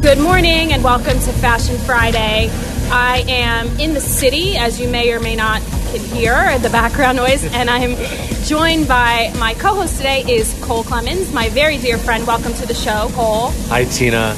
Good morning and welcome to Fashion Friday. I am in the city, as you may or may not can hear the background noise, and I'm joined by my co-host today is Cole Clemens, my very dear friend. Welcome to the show, Cole. Hi, Tina.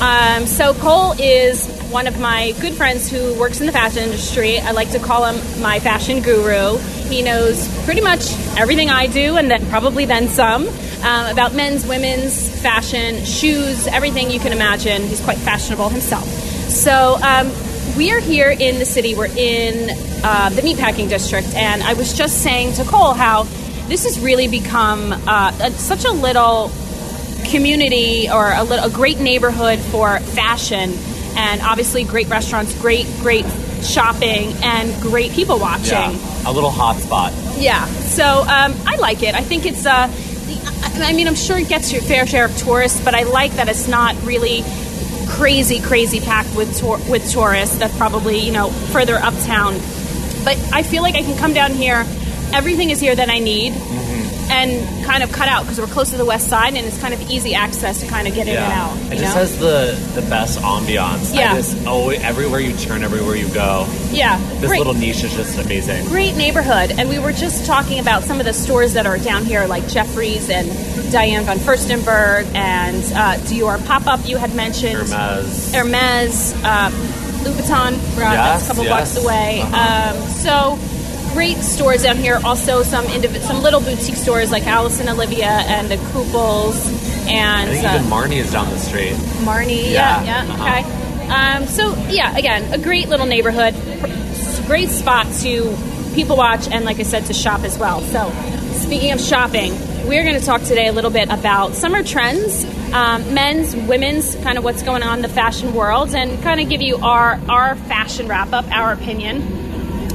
Um, so Cole is one of my good friends who works in the fashion industry. I like to call him my fashion guru. He knows pretty much everything I do, and then probably then some um, about men's, women's fashion, shoes, everything you can imagine. He's quite fashionable himself. So um, we are here in the city. We're in uh, the meatpacking district, and I was just saying to Cole how this has really become uh, a, such a little community or a, little, a great neighborhood for fashion, and obviously great restaurants, great great shopping, and great people watching. Yeah, a little hot spot. Yeah, so um, I like it. I think it's uh, I mean, I'm sure it gets your fair share of tourists, but I like that it's not really crazy, crazy packed with tour- with tourists. That's probably you know further uptown. But I feel like I can come down here. Everything is here that I need. Mm-hmm and kind of cut out because we're close to the west side and it's kind of easy access to kind of get in and out. It just know? has the the best ambiance. Yeah. I just always, everywhere you turn, everywhere you go. Yeah. This great. little niche is just amazing. Great neighborhood. And we were just talking about some of the stores that are down here, like Jeffrey's and Diane von Furstenberg and uh, Dior pop up you had mentioned. Hermes. Hermes. Uh, Louboutin, yes, that's a couple yes. blocks away. Uh-huh. Um, so great stores down here. Also, some indiv- some little boutique stores like Alice and Olivia and the Kooples. And I think uh, even Marni is down the street. Marni, yeah, yeah, yeah uh-huh. okay. Um, so yeah, again, a great little neighborhood, great spot to people watch and, like I said, to shop as well. So, speaking of shopping, we're going to talk today a little bit about summer trends, um, men's, women's, kind of what's going on in the fashion world, and kind of give you our our fashion wrap up, our opinion.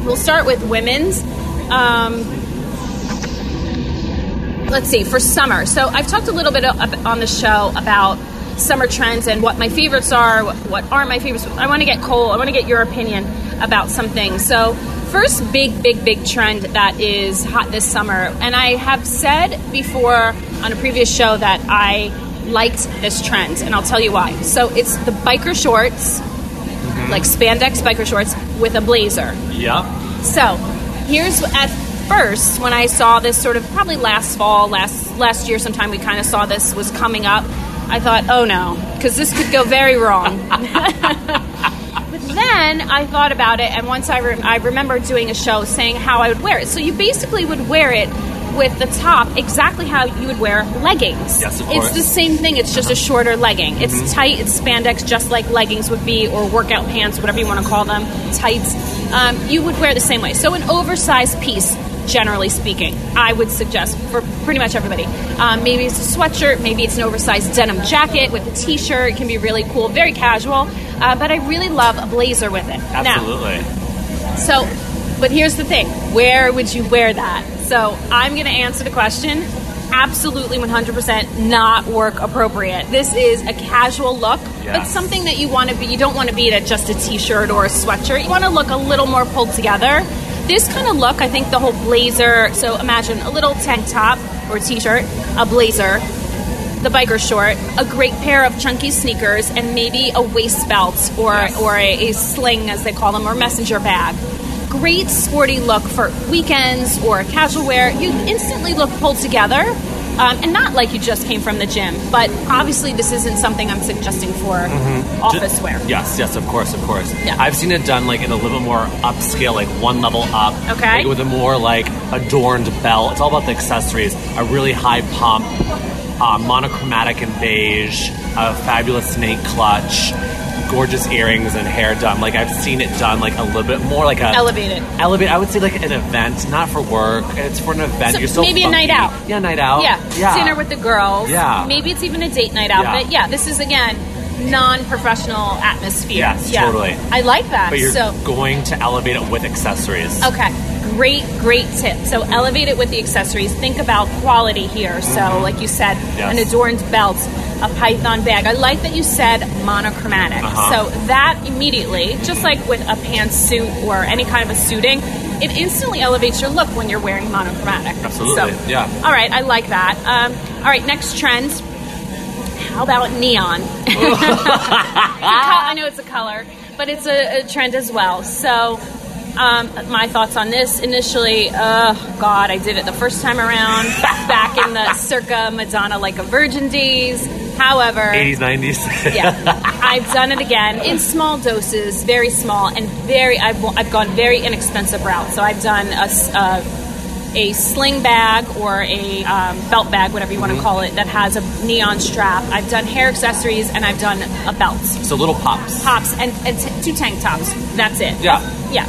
We'll start with women's. Um, let's see, for summer. So I've talked a little bit on the show about summer trends and what my favorites are, what aren't my favorites. I want to get Cole, I want to get your opinion about some things. So, first big, big, big trend that is hot this summer, and I have said before on a previous show that I liked this trend, and I'll tell you why. So, it's the biker shorts mm-hmm. like spandex biker shorts with a blazer. Yeah. So here's at first when I saw this sort of probably last fall, last last year sometime we kind of saw this was coming up. I thought, oh no, because this could go very wrong. but then I thought about it, and once I, re- I remember doing a show saying how I would wear it. So you basically would wear it with the top exactly how you would wear leggings. Yes, of course. It's the same thing. It's just a shorter legging. It's mm-hmm. tight. It's spandex, just like leggings would be, or workout pants, whatever you want to call them, tights. Um, you would wear the same way. So an oversized piece generally speaking, I would suggest for pretty much everybody. Um, maybe it's a sweatshirt, maybe it's an oversized denim jacket with a t-shirt. It can be really cool, very casual. Uh, but I really love a blazer with it. Absolutely. Now, so, but here's the thing: where would you wear that? So I'm going to answer the question. Absolutely 100% not work appropriate. This is a casual look, yes. but something that you want to be. You don't want to be at just a t-shirt or a sweatshirt. You want to look a little more pulled together. This kind of look, I think the whole blazer. So imagine a little tank top or t-shirt, a blazer, the biker short, a great pair of chunky sneakers, and maybe a waist belt or yes. or a, a, sling, as they call them, or messenger bag great sporty look for weekends or casual wear. You instantly look pulled together. Um, and not like you just came from the gym, but obviously this isn't something I'm suggesting for mm-hmm. office wear. Yes, yes, of course, of course. Yeah. I've seen it done like in a little bit more upscale, like one level up. Okay. Like, with a more like adorned belt. It's all about the accessories. A really high pump, uh, monochromatic and beige, a fabulous snake clutch, gorgeous earrings and hair done. Like I've seen it done like a little bit more like a elevated. Elevate. I would say like an event, not for work. It's for an event. So You're still maybe funky. a night out. Yeah, night out. Yeah. yeah. Dinner with the girls. Yeah. Maybe it's even a date night out. Yeah. But yeah, this is again non-professional atmosphere. Yes, yeah. totally. I like that. But you're so going to elevate it with accessories. Okay great, great tip. So elevate it with the accessories. Think about quality here. So, like you said, yes. an adorned belt, a python bag. I like that you said monochromatic. Uh-huh. So that immediately, just like with a pantsuit or any kind of a suiting, it instantly elevates your look when you're wearing monochromatic. Absolutely. So, yeah. All right, I like that. Um, all right, next trend. How about neon? I know it's a color, but it's a, a trend as well. So, um, my thoughts on this initially, Oh God, I did it the first time around back in the circa Madonna like a virgin days. However, 80s, 90s. yeah, I've done it again in small doses, very small, and very. I've, I've gone very inexpensive route. So I've done a, s- uh, a sling bag or a um, belt bag, whatever you want to call it, that has a neon strap. I've done hair accessories, and I've done a belt, so little pops. Pops and, and t- two tank tops. That's it. Yeah. Yeah.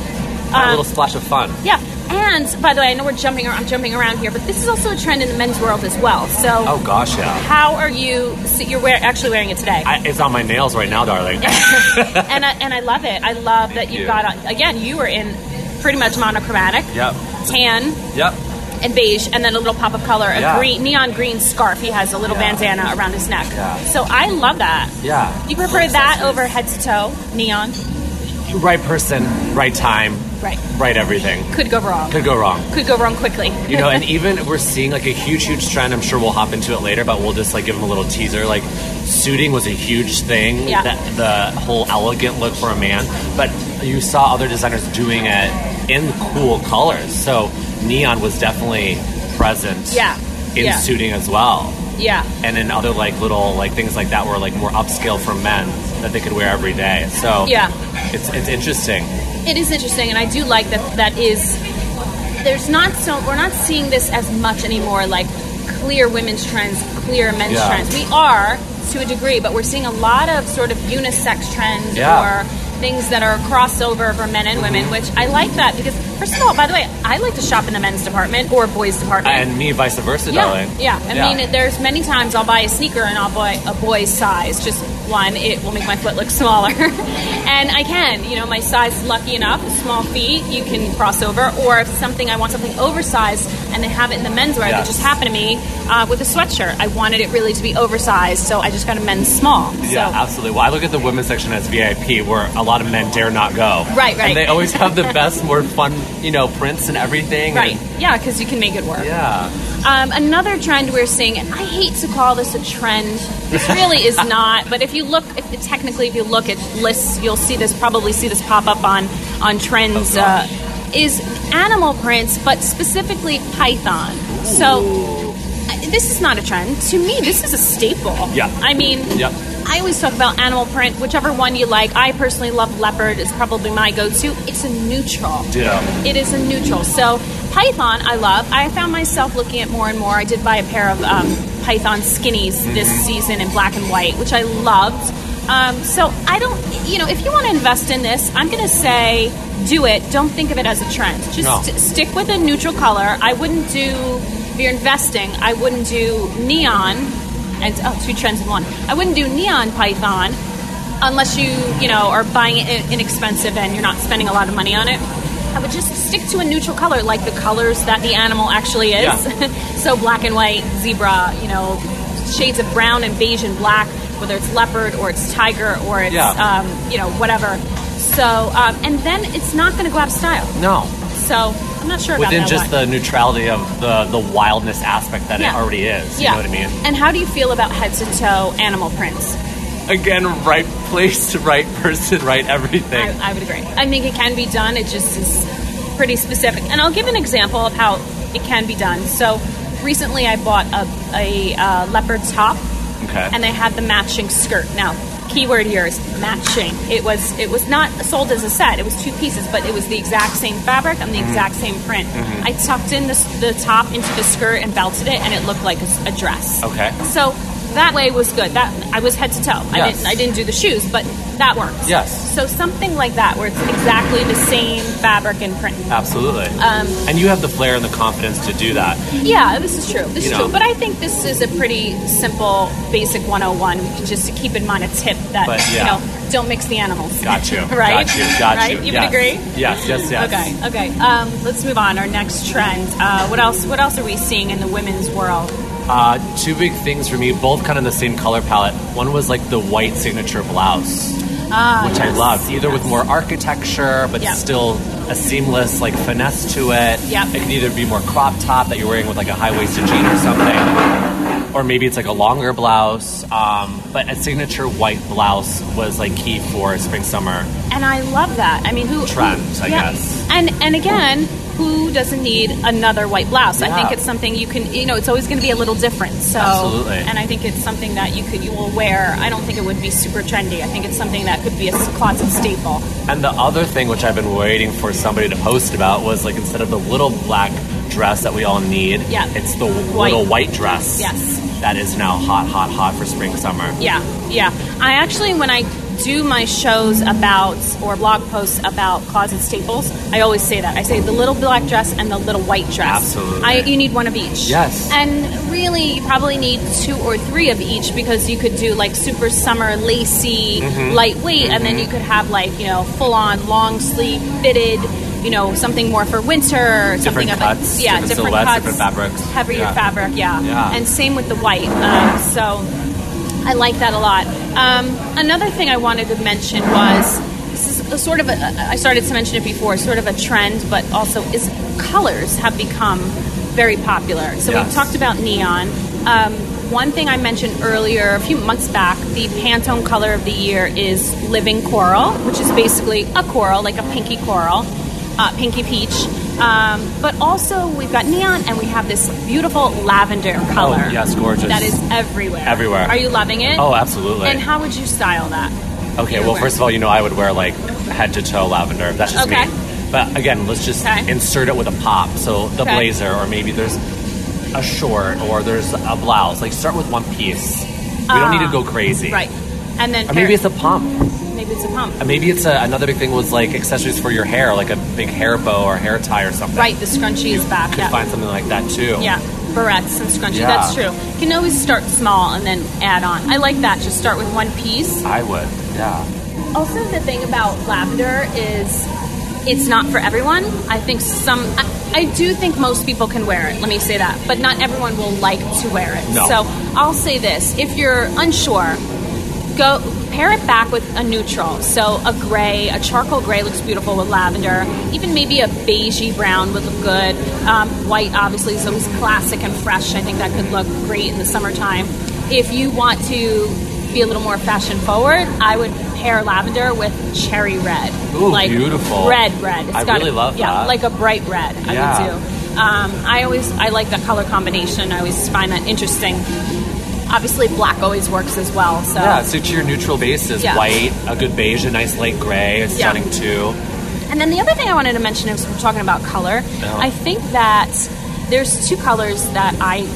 A Um, little splash of fun. yeah. And by the way, I know we're jumping. ar- I'm jumping around here, but this is also a trend in the men's world as well. So, Oh gosh, yeah. how are you? So you're wear, actually wearing it today. I, it's on my nails right now, darling. and I, and I love it. I love that you you. got on, again. You were in pretty much monochromatic, yep. tan Yep. and beige, and then a little pop of color, a Yeah. green neon green scarf. He has a little Yeah. bandana around his neck. Yeah. So I love that. Yeah. You prefer that over head to toe neon? Right person, right time, Right. right everything. Could go wrong. Could go wrong. Could go wrong quickly. You know, and even we're seeing like a huge, huge trend. I'm sure we'll hop into it later, but we'll just like give them a little teaser. Like, suiting was a huge thing. Yeah. That the whole elegant look for a man, but you saw other designers doing it in cool colors. So neon was definitely present. Yeah. In Yeah. suiting as well, yeah. and in other like little like things like that were like more upscale for men that they could wear every day. So Yeah. it's it's interesting. It is interesting, and I do like that. That is, there's not so we're not seeing this as much anymore. Like clear women's trends, clear men's Yeah. trends. We are to a degree, but we're seeing a lot of sort of unisex trends Yeah. or things that are crossover for men and women. Mm-hmm. Which I like that because, first of all, by the way, I like to shop in the men's department or boys department. And me, vice versa, yeah, darling. yeah. I mean, there's many times I'll buy a sneaker and I'll buy a boy's size. Just one, it will make my foot look smaller, and I can. You know, my size is lucky enough. Small feet, you can cross over. Or if something I want something oversized and they have it in the menswear, that Yes. just happened to me uh, with a sweatshirt. I wanted it really to be oversized, so I just got a men's small. Yeah, so, absolutely. Well, I look at the women's section as VIP, where a lot of men dare not go. Right, right. And they always have the best, more fun, you know, prints and everything. Right. and- Yeah, because you can make it work. yeah. Um, another trend we're seeing, and I hate to call this a trend. This really is not. But if you look, if technically, if you look at lists, you'll see this. Probably see this pop up on on trends. Oh, uh, is animal prints, but specifically python. So this is not a trend. To me, this is a staple. Yeah. I mean. I always talk about animal print, whichever one you like. I personally love leopard. It's probably my go-to. It's a neutral. Ditto. It is a neutral. So Python, I love. I found myself looking at more and more. I did buy a pair of um, Python skinnies this season in black and white, which I loved. Um, so I don't, you know, if you want to invest in this, I'm going to say do it. Don't think of it as a trend. Just No. st- stick with a neutral color. I wouldn't do, if you're investing, I wouldn't do neon. And oh, two trends in one. I wouldn't do neon Python unless you, you know, are buying it inexpensive and you're not spending a lot of money on it. I would just stick to a neutral color, like the colors that the animal actually is. Yeah. so black and white, zebra, you know, shades of brown and beige and black, whether it's leopard or it's tiger or it's, Yeah. um, you know, whatever. So, um, and then it's not going to go out of style. No. So I'm not sure Within about that just one. the neutrality of the the wildness aspect that Yeah. it already is. You yeah. know what I mean? And how do you feel about head to toe animal prints? Again, right place, right person, right everything. I, I would agree. I think it can be done. It just is pretty specific. And I'll give an example of how it can be done. So recently I bought a, a uh, leopard top okay. and they had the matching skirt. Now, keyword here is matching. It was it was not sold as a set. It was two pieces, but it was the exact same fabric and the Mm-hmm. exact same print. I tucked in the, the top into the skirt and belted it, and it looked like a dress. Okay. So that way was good. That I was head to toe. I Yes. didn't I didn't do the shoes, but that works. Yes. So something like that, where it's exactly the same fabric and print. Absolutely. Um, and you have the flair and the confidence to do that. Yeah, this is true. This You is know. true. But I think this is a pretty simple, basic 101. We can just to keep in mind a tip that But, you know, don't mix the animals. Got you. right? Got you. Got right? you. You yes. would agree? Yes. Yes. Yes. Okay. Okay. Um, let's move on. Our next trend. Uh, what else? What else are we seeing in the women's world? Uh, two big things for me, both kind of the same color palette. One was like the white signature blouse, Ah, which I yes. loved, either with more architecture but Yeah. still a seamless like finesse to it. Yep. It could either be more crop top that you're wearing with like a high waisted jean or something. or maybe it's like a longer blouse. Um, but a signature white blouse was like key for spring summer. And I love that. I mean, who Trend, who- I guess. And and again, who doesn't need another white blouse? I think it's something you can. You know, it's always going to be a little different. So, Absolutely. and I think it's something that you could you will wear. I don't think it would be super trendy. I think it's something that could be a closet staple. And the other thing which I've been waiting for somebody to post about was like instead of the little black dress that we all need, Yeah. it's the White. little white dress. Yes. That is now hot, hot, hot for spring, summer. Yeah, yeah. I actually, when I do my shows about or blog posts about closet staples, I always say that. I say the little black dress and the little white dress. Absolutely. I, you need one of each. Yes. And really, you probably need two or three of each because you could do like super summer lacy, Mm-hmm. lightweight, and then you could have like you know full on long sleeve fitted. You know something more for winter, something Different of cuts, a, yeah, different different cuts, different fabrics. heavier Yeah. fabric, yeah. Yeah. And same with the white. Um, so I like that a lot. Um, another thing I wanted to mention was this is a sort of a, I started to mention it before, sort of a trend, but also is colors have become very popular. So Yes. we talked about neon. Um, one thing I mentioned earlier, a few months back, the Pantone color of the year is Living Coral, which is basically a coral, like a pinky coral, uh, pinky peach. Um, but also we've got neon, and we have this beautiful lavender color. Oh, yes, gorgeous. That is everywhere. Everywhere. Are you loving it? Oh, absolutely. And how would you style that? Okay, well, wear? first of all, you know I would wear like head to toe lavender. That's just Okay. me. But again, let's just Okay. insert it with a pop. So the Okay. blazer, or maybe there's a short, or there's a blouse. Like start with one piece. We don't need to go crazy. Right. And then Or maybe it's a pump. Maybe it's a pump. And maybe it's a, another big thing was like accessories for your hair, like a big hair bow or hair tie or something. Right, the scrunchie is back. You Yeah. could find something like that too. Yeah, barrettes and scrunchie. Yeah. That's true. You can always start small and then add on. I like that. Just start with one piece. I would. Yeah. Also, the thing about lavender is it's not for everyone. I think some. I, I do think most people can wear it. Let me say that, but not everyone will like to wear it. No. So I'll say this: if you're unsure, go pair it back with a neutral. So a gray, a charcoal gray looks beautiful with lavender. Even maybe a beigey brown would look good. Um, white obviously is always classic and fresh. I think that could look great in the summertime. If you want to be a little more fashion forward, I would pair lavender with cherry red. Ooh, like beautiful. Red, red. I got really love yeah, that. like a bright red. I Yeah. would do. Um, I always I like that color combination. I always find that interesting. Obviously, black always works as well. So Yeah, so to your neutral bases, Yeah. white, a good beige, a nice light gray, is Yeah. stunning too. And then the other thing I wanted to mention is we're talking about color. Yeah. I think that there's two colors that I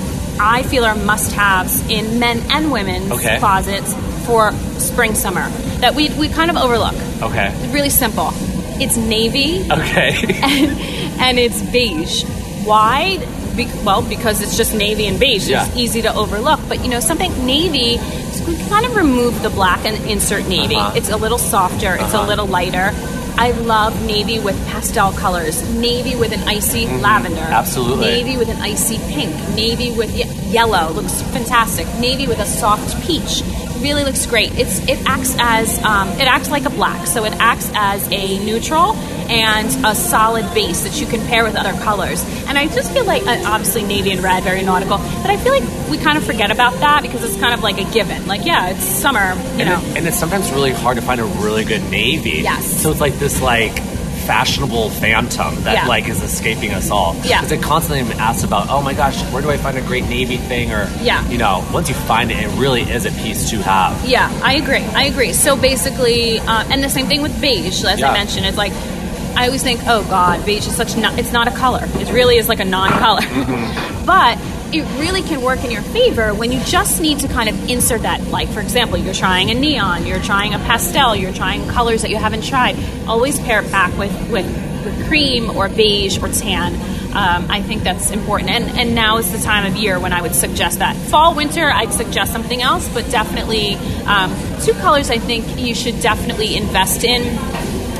I feel are must-haves in men and women's Okay. closets for spring summer that we we kind of overlook. Okay. Really simple. It's navy Okay. and, and it's beige. Why? Be- well, because it's just navy and beige. Yeah. It's easy to overlook. But you know, something navy, so we kind of remove the black and insert navy. Uh-huh. It's a little softer. It's a Uh-huh. little lighter. I love navy with pastel colors. Navy with an icy lavender. Mm-hmm. Absolutely. Navy with an icy pink. Navy with ye- yellow looks fantastic. Navy with a soft peach really looks great. It's it acts as um, it acts like a black, so it acts as a neutral and a solid base that you can pair with other colors. And I just feel like uh, obviously navy and red very nautical, but I feel like we kind of forget about that because it's kind of like a given. Like yeah, it's summer, you and, know. it- and it's sometimes really hard to find a really good navy. Yes. So it's like this like fashionable phantom that Yeah. like is escaping us all. Yeah. Because it constantly asks about, oh my gosh, where do I find a great navy thing? Or Yeah. you know, once you find it, it really is a piece to have. Yeah, I agree. I agree. So basically, uh, and the same thing with beige, as Yeah. I mentioned. It's like I always think, oh God, beige is such. No, it's not a color. It really is like a non-color. but it really can work in your favor when you just need to kind of insert that. Like for example, you're trying a neon, you're trying a pastel, you're trying colors that you haven't tried. Always pair it back with with, with cream or beige or tan. Um, I think that's important, and and now is the time of year when I would suggest that. Fall, winter, I'd suggest something else, but definitely um, two colors. I think you should definitely invest in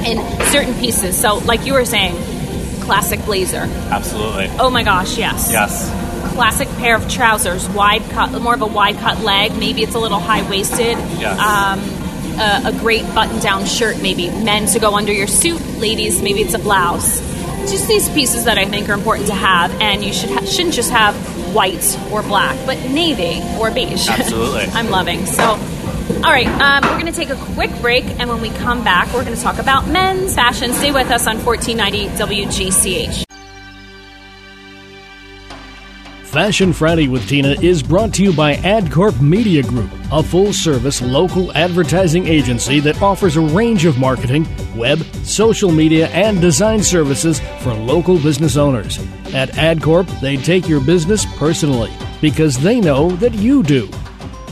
in certain pieces. So, like you were saying, classic blazer. Absolutely. Oh my gosh, yes. Yes. Classic pair of trousers, wide cut, more of a wide cut leg. Maybe it's a little high waisted. Yes. Um, a, a great button down shirt, maybe men to go under your suit. Ladies, maybe it's a blouse. Just these pieces that I think are important to have, and you should ha- shouldn't just have white or black, but navy or beige. Absolutely. I'm loving. So, all right, um, we're going to take a quick break, and when we come back, we're going to talk about men's fashion. Stay with us on 1490 WGCH. Fashion Friday with Tina is brought to you by AdCorp Media Group, a full service local advertising agency that offers a range of marketing, web, social media, and design services for local business owners. At AdCorp, they take your business personally because they know that you do.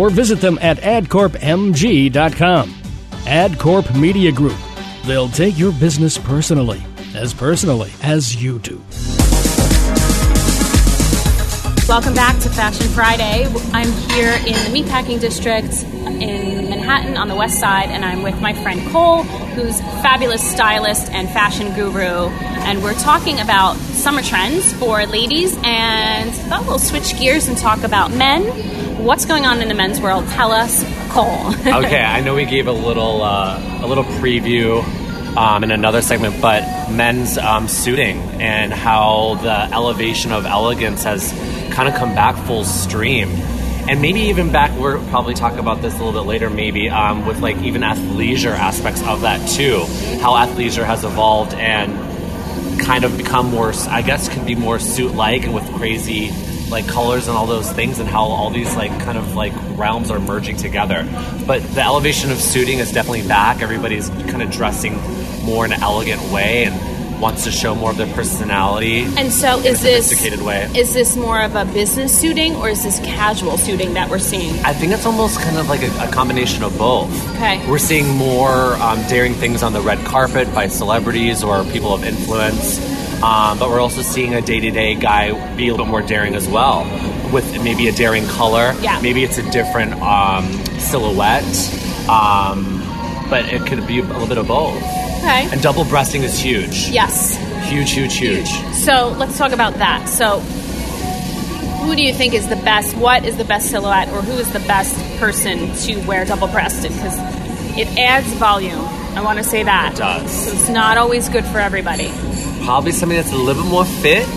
or visit them at adcorpmg.com. AdCorp Media Group. They'll take your business personally, as personally as you do. Welcome back to Fashion Friday. I'm here in the Meatpacking District in Manhattan on the west side, and I'm with my friend Cole, who's fabulous stylist and fashion guru. And we're talking about summer trends for ladies, and thought we'll switch gears and talk about men. What's going on in the men's world? Tell us, Cole. okay, I know we gave a little uh, a little preview um, in another segment, but men's um, suiting and how the elevation of elegance has kind of come back full stream. And maybe even back, we'll probably talk about this a little bit later, maybe um, with like even athleisure aspects of that too. How athleisure has evolved and kind of become more, I guess, can be more suit like and with crazy like colors and all those things and how all these like kind of like realms are merging together. But the elevation of suiting is definitely back. Everybody's kind of dressing more in an elegant way and wants to show more of their personality. And so, is this sophisticated way? is this more of a business suiting or is this casual suiting that we're seeing? I think it's almost kind of like a, a combination of both. Okay. We're seeing more um, daring things on the red carpet by celebrities or people of influence. Um, but we're also seeing a day-to-day guy be a little more daring as well, with maybe a daring color. Yeah. Maybe it's a different um, silhouette, um, but it could be a little bit of both. Okay. And double breasting is huge. Yes. Huge, huge, huge. So let's talk about that. So, who do you think is the best? What is the best silhouette, or who is the best person to wear double breasted? Because it adds volume. I want to say that. It does. So it's not always good for everybody. Probably something that's a little bit more fit.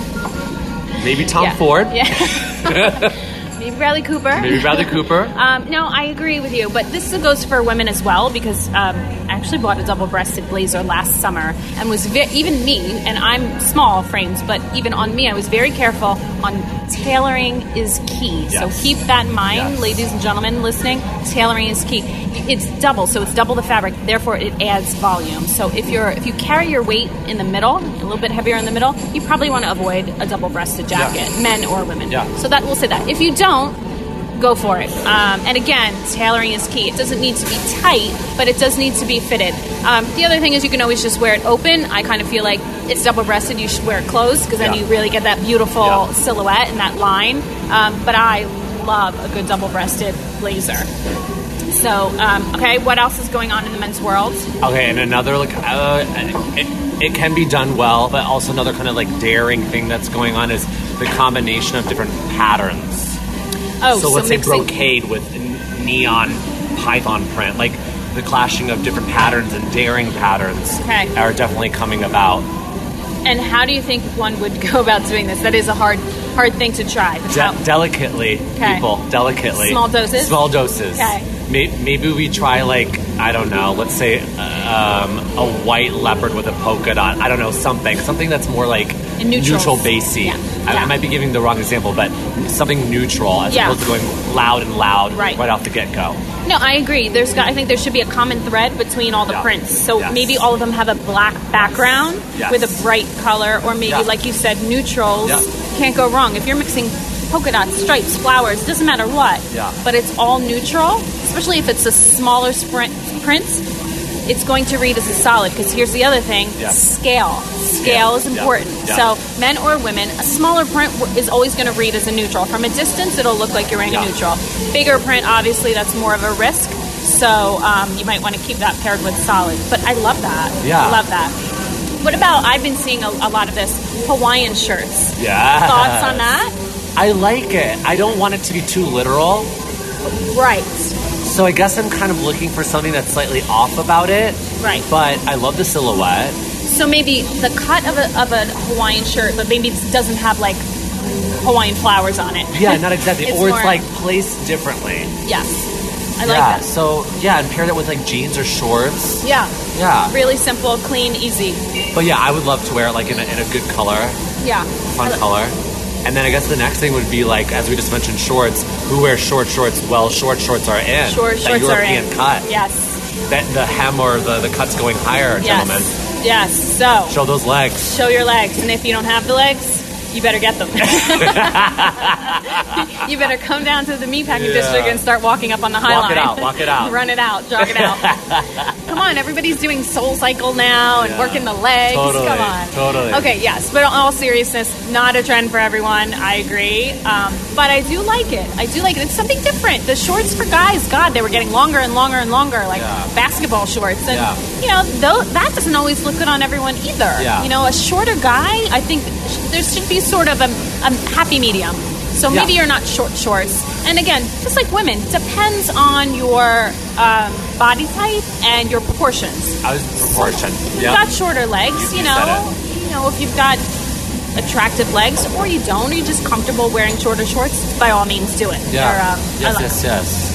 Maybe Tom yeah. Ford. Yeah. Maybe Bradley Cooper. Maybe Bradley Cooper. Um, no, I agree with you, but this goes for women as well because um, actually bought a double-breasted blazer last summer and was ve- even me, and I'm small frames, but even on me, I was very careful on tailoring is key. Yes. So keep that in mind, Yes. ladies and gentlemen listening. Tailoring is key. It's double, so it's double the fabric. Therefore, it adds volume. So if you're if you carry your weight in the middle, a little bit heavier in the middle, you probably want to avoid a double-breasted jacket, men or women. Yeah. So that we'll say that. If you don't, go for it. Um, and again, tailoring is key. It doesn't need to be tight, but it does need to be fitted. Um, the other thing is you can always just wear it open. I kind of feel like it's double breasted. You should wear it closed because then Yeah. you really get that beautiful Yeah. silhouette and that line. Um, but I love a good double breasted blazer. So, um, okay, what else is going on in the men's world? Okay, and another like uh, it, it can be done well, but also another kind of like daring thing that's going on is the combination of different patterns. Oh, so, let's say brocade with neon python print, like the clashing of different patterns and daring patterns Okay. are definitely coming about. And how do you think one would go about doing this? That is a hard, hard thing to try. De- delicately, Okay. people, delicately. Small doses? Small doses. Okay. May- maybe we try like I don't know. Let's say um, a white leopard with a polka dot. I don't know something. Something that's more like Neutrals. neutral basey. Yeah. I, Yeah. I might be giving the wrong example, but something neutral as Yeah. opposed to going loud and loud Right. off the get go. No, I agree. There's got, I think there should be a common thread between all the prints. So Yes. maybe all of them have a black background Yes. with a bright color, or maybe, like you said, neutrals. Can't go wrong. If you're mixing polka dots, stripes, flowers, doesn't matter what. Yeah. But it's all neutral, especially if it's a smaller sprint prints. It's going to read as a solid because here's the other thing Yeah. scale. Scale Yeah, is important. yeah. So, men or women, a smaller print is always going to read as a neutral. From a distance, it'll look like you're wearing a neutral. Bigger print, obviously, that's more of a risk. So, um, you might want to keep that paired with solid. But I love that. Yeah. I love that. What about, I've been seeing a, a lot of this Hawaiian shirts. Yeah. Thoughts on that? I like it. I don't want it to be too literal. Right. So I guess I'm kind of looking for something that's slightly off about it. Right. But I love the silhouette. So maybe the cut of a, of a Hawaiian shirt, but maybe it doesn't have like Hawaiian flowers on it. Yeah, not exactly. It's or it's more- like placed differently. Yes. I like yeah. that. So yeah, and pair that with like jeans or shorts. Yeah. Yeah. Really simple, clean, easy. But yeah, I would love to wear it like in a, in a good color, Yeah. fun I- color. And then I guess the next thing would be like, as we just mentioned, shorts. Who wears short shorts? Well, short shorts are in. Short that shorts are European in. cut. Yes. That the hem or the, the cut's going higher, gentlemen. Yes. Yes. So Show those legs. show your legs, and if you don't have the legs, you better get them. you better come down to the meatpacking Yeah. district and start walking up on the high Walk line. it out, walk it out. Run it out, jog it out. come on, everybody's doing Soul Cycle now and Yeah. working the legs. Totally, Come on. totally. Okay, yes, but in all seriousness, not a trend for everyone. I agree, um, but I do like it. I do like it. It's something different. The shorts for guys, God, they were getting longer and longer and longer, like Yeah. basketball shorts, and Yeah. you know, though that doesn't always look good on everyone either. Yeah. You know, a shorter guy, I think there should be sort of a, a happy medium. So Yeah. maybe you're not short shorts. And again, just like women, depends on your um, body type and your proportions. I was proportion. If you've got shorter legs, You- you, know, you know, if you've got attractive legs or you don't, or you're just comfortable wearing shorter shorts, by all means do it. Yeah. Or, um, yes, yes, yes.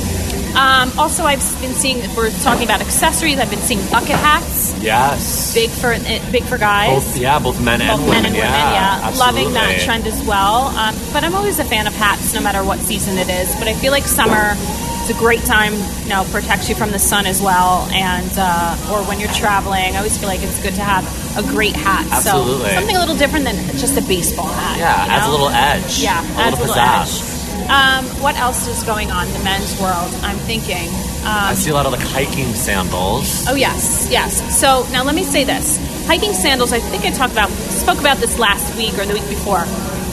Um, also, I've been seeing. We're talking about accessories, I've been seeing bucket hats, Yes. big for eh, big for guys. Both, yeah, both men and Both women. men and women, yeah, yeah. Loving that trend as well. Um, but I'm always a fan of hats, no matter what season it is. But I feel like summer is a great time. You know, protects you from the sun as well, and uh, or when you're traveling, I always feel like it's good to have a great hat. Absolutely. So something a little different than just a baseball hat. Yeah, you adds a little edge. Yeah, a adds little a little pizzazz. edge. Um, what else is going on in the men's world? I'm thinking. I Um, see a lot of like hiking sandals. Oh yes, yes. So now let me say this: hiking sandals. I think I talked about spoke about this last week or the week before.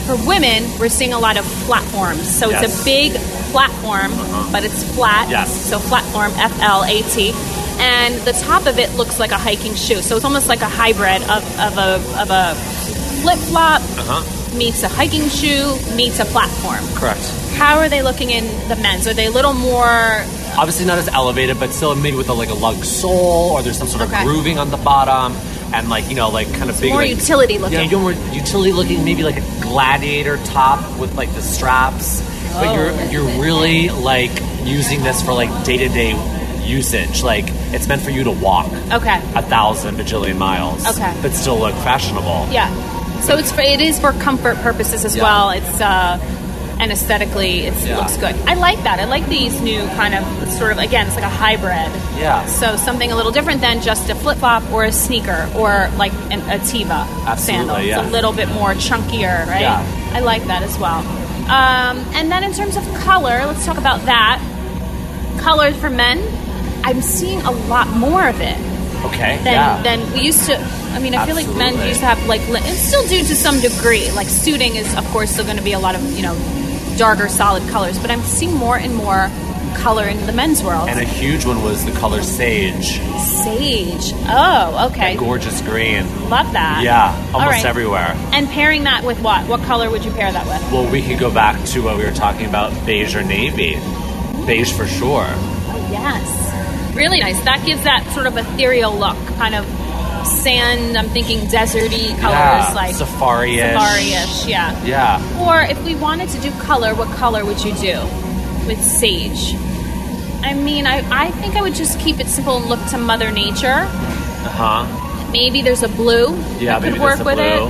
For women, we're seeing a lot of platforms. So it's Yes. a big platform, but it's flat. Yes. So platform, F L A T, and the top of it looks like a hiking shoe. So it's almost like a hybrid of, of a of a flip flop Uh huh. Meets a hiking shoe meets a platform. Correct. How are they looking in the men's? Are they a little more Obviously not as elevated, but still maybe with a, like a lug sole, or there's some sort of Okay. grooving on the bottom, and like you know, like kind of big, more like, utility looking? Yeah, you're more utility looking, maybe like a gladiator top with like the straps. But Oh. you're you're really like using this for like day to day usage. Like it's meant for you to walk okay? a thousand bajillion miles, Okay. but still look fashionable. Yeah. So it's for, it is for comfort purposes as Yeah. well. It's uh, and aesthetically, it's, it Yeah. looks good. I like that. I like these new kind of sort of again, it's like a hybrid. Yeah. So something a little different than just a flip flop or a sneaker or like an, a Teva sandal. Absolutely, It's a little bit more chunkier, right? Yeah. I like that as well. Um, and then in terms of color, let's talk about that. Colors for men, I'm seeing a lot more of it Okay. than yeah. than we used to. I mean, I feel like men Absolutely. used to have like, li- and still do to some degree. Like suiting is, of course, still going to be a lot of you know darker, solid colors. But I'm seeing more and more color in the men's world. and a huge one was the color sage, Sage. Oh, okay. gorgeous green. Love that. Yeah, almost right. everywhere. And pairing that with what? What color would you pair that with? Well, we could go back to what we were talking about beige or navy. Beige for sure. Oh, yes. Really nice. That gives that sort of ethereal look, kind of sand. I'm thinking deserty colors, yeah, like safari-ish. safari-ish. Yeah. Yeah. Or if we wanted to do color, what color would you do with sage? I mean, I, I think I would just keep it simple and look to Mother Nature. Uh huh. Maybe there's a blue Yeah, that maybe could work a with blue. it.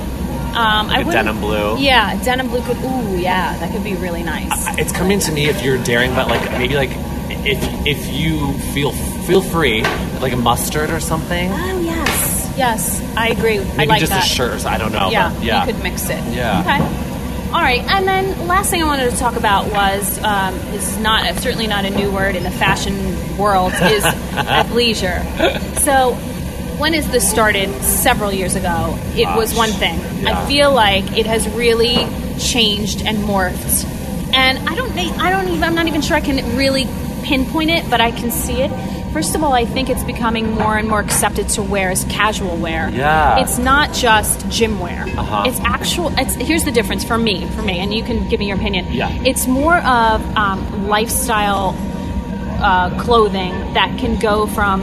Um, I a wouldn't- denim blue. Yeah, denim blue could. Ooh, yeah, that could be really nice. It's coming to me if you're daring, but like maybe like if if you feel feel free, like a mustard or something. Oh yes, yes, I agree. I Maybe like just that. a shirt. or so- I don't know. Yeah, but yeah. you could mix it. Yeah. Okay. All right, and then last thing I wanted to talk about was um, is not certainly not a new word in the fashion world is athleisure. So when is this started? Several years ago, it was one thing. yeah. I feel like it has really changed and morphed, and I don't I don't even I'm not even sure I can really pinpoint it, but I can see it. First of all, I think it's becoming more and more accepted to wear as casual wear. Yeah. It's not just gym wear. Uh-huh. It's actual. It's here's the difference for me. For me, and you can give me your opinion. Yeah. It's more of um, lifestyle uh, clothing that can go from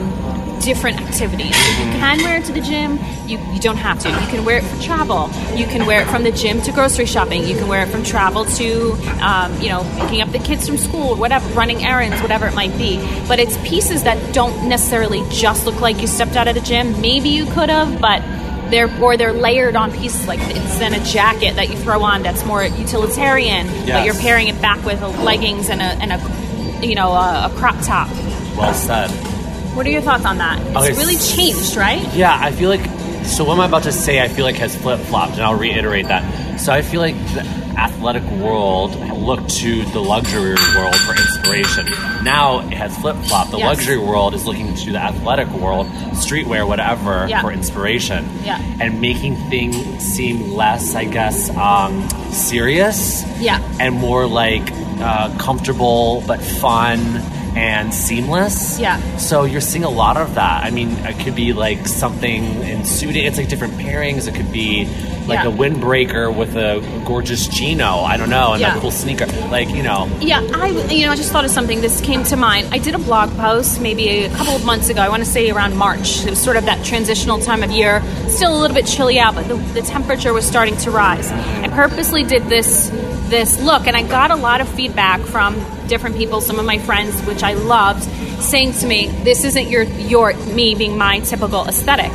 different activities. You can wear it to the gym. You, you don't have to. You can wear it for travel. You can wear it from the gym to grocery shopping. You can wear it from travel to, um, you know, picking up the kids from school, whatever, running errands, whatever it might be. But it's pieces that don't necessarily just look like you stepped out of the gym. Maybe you could have, but they're or they're layered on pieces like it's then a jacket that you throw on that's more utilitarian, but you're pairing it back with a leggings and a and a you know a, a crop top. Well said. What are your thoughts on that? It's Okay, really changed, right? Yeah, I feel like. So what am I'm about to say, I feel like has flip flopped, and I'll reiterate that. So I feel like the athletic world looked to the luxury world for inspiration. Now it has flip flopped. The Yes. luxury world is looking to the athletic world, streetwear, whatever, Yeah. for inspiration. Yeah. And making things seem less, I guess, um, serious. Yeah. And more like uh, comfortable but fun and seamless. Yeah. So you're seeing a lot of that. I mean, it could be like something in suiting. It's like different pairings. It could be like Yeah. a windbreaker with a gorgeous chino. I don't know, and Yeah. a cool sneaker. Like you know, Yeah, I you know I just thought of something. This came to mind. I did a blog post maybe a couple of months ago. I want to say around March. It was sort of that transitional time of year. Still a little bit chilly out, but the, the temperature was starting to rise. I purposely did this this look, and I got a lot of feedback from different people. Some of my friends, which I loved, saying to me, "This isn't your your me being my typical aesthetic."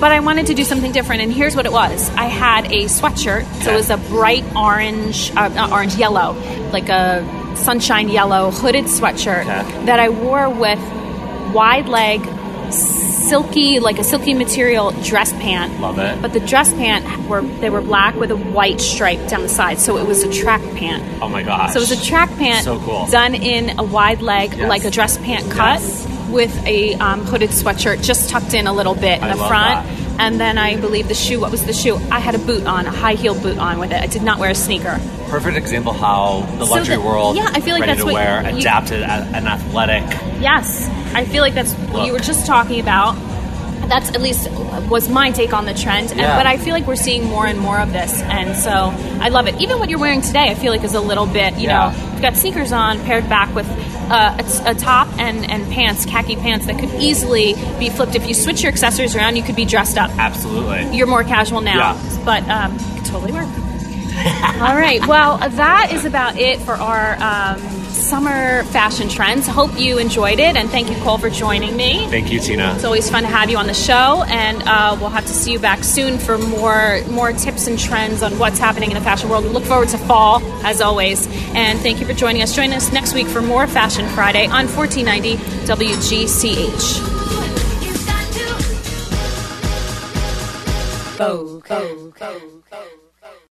But I wanted to do something different, and here's what it was. I had a sweatshirt, so it was a bright orange, uh, not orange, yellow, like a sunshine yellow hooded sweatshirt Okay. that I wore with wide leg, silky, like a silky material dress pant. Love it. But the dress pant were they were black with a white stripe down the side, so it was a track pant. oh my gosh. So it was a track pant So cool. done in a wide leg, Yes. like a dress pant cut, Yes. With a um, hooded sweatshirt just tucked in a little bit in I the front. that. And then I believe the shoe. What was the shoe? I had a boot on, a high heel boot on with it. I did not wear a sneaker. perfect example how the So luxury world, yeah, I feel like that's to what wear, you- adapted an athletic. Yes, I feel like that's what you were just talking about. That's at least was my take on the trend, and, but I feel like we're seeing more and more of this, and so I love it. Even what you're wearing today, I feel like is a little bit, you Yeah. know, you've got sneakers on paired back with uh, a, t- a top and, and pants, khaki pants that could easily be flipped. If you switch your accessories around, you could be dressed up. Absolutely. You're more casual now, Yeah. but um, could totally work. All right. Well, that is about it for our um, summer fashion trends. Hope you enjoyed it, and thank you, Cole, for joining me. Thank you, Tina. It's always fun to have you on the show, and uh, we'll have to see you back soon for more more tips and trends on what's happening in the fashion world. We look forward to fall, as always, and thank you for joining us. Join us next week for more Fashion Friday on 1490 WGCH. Go, go, go, go.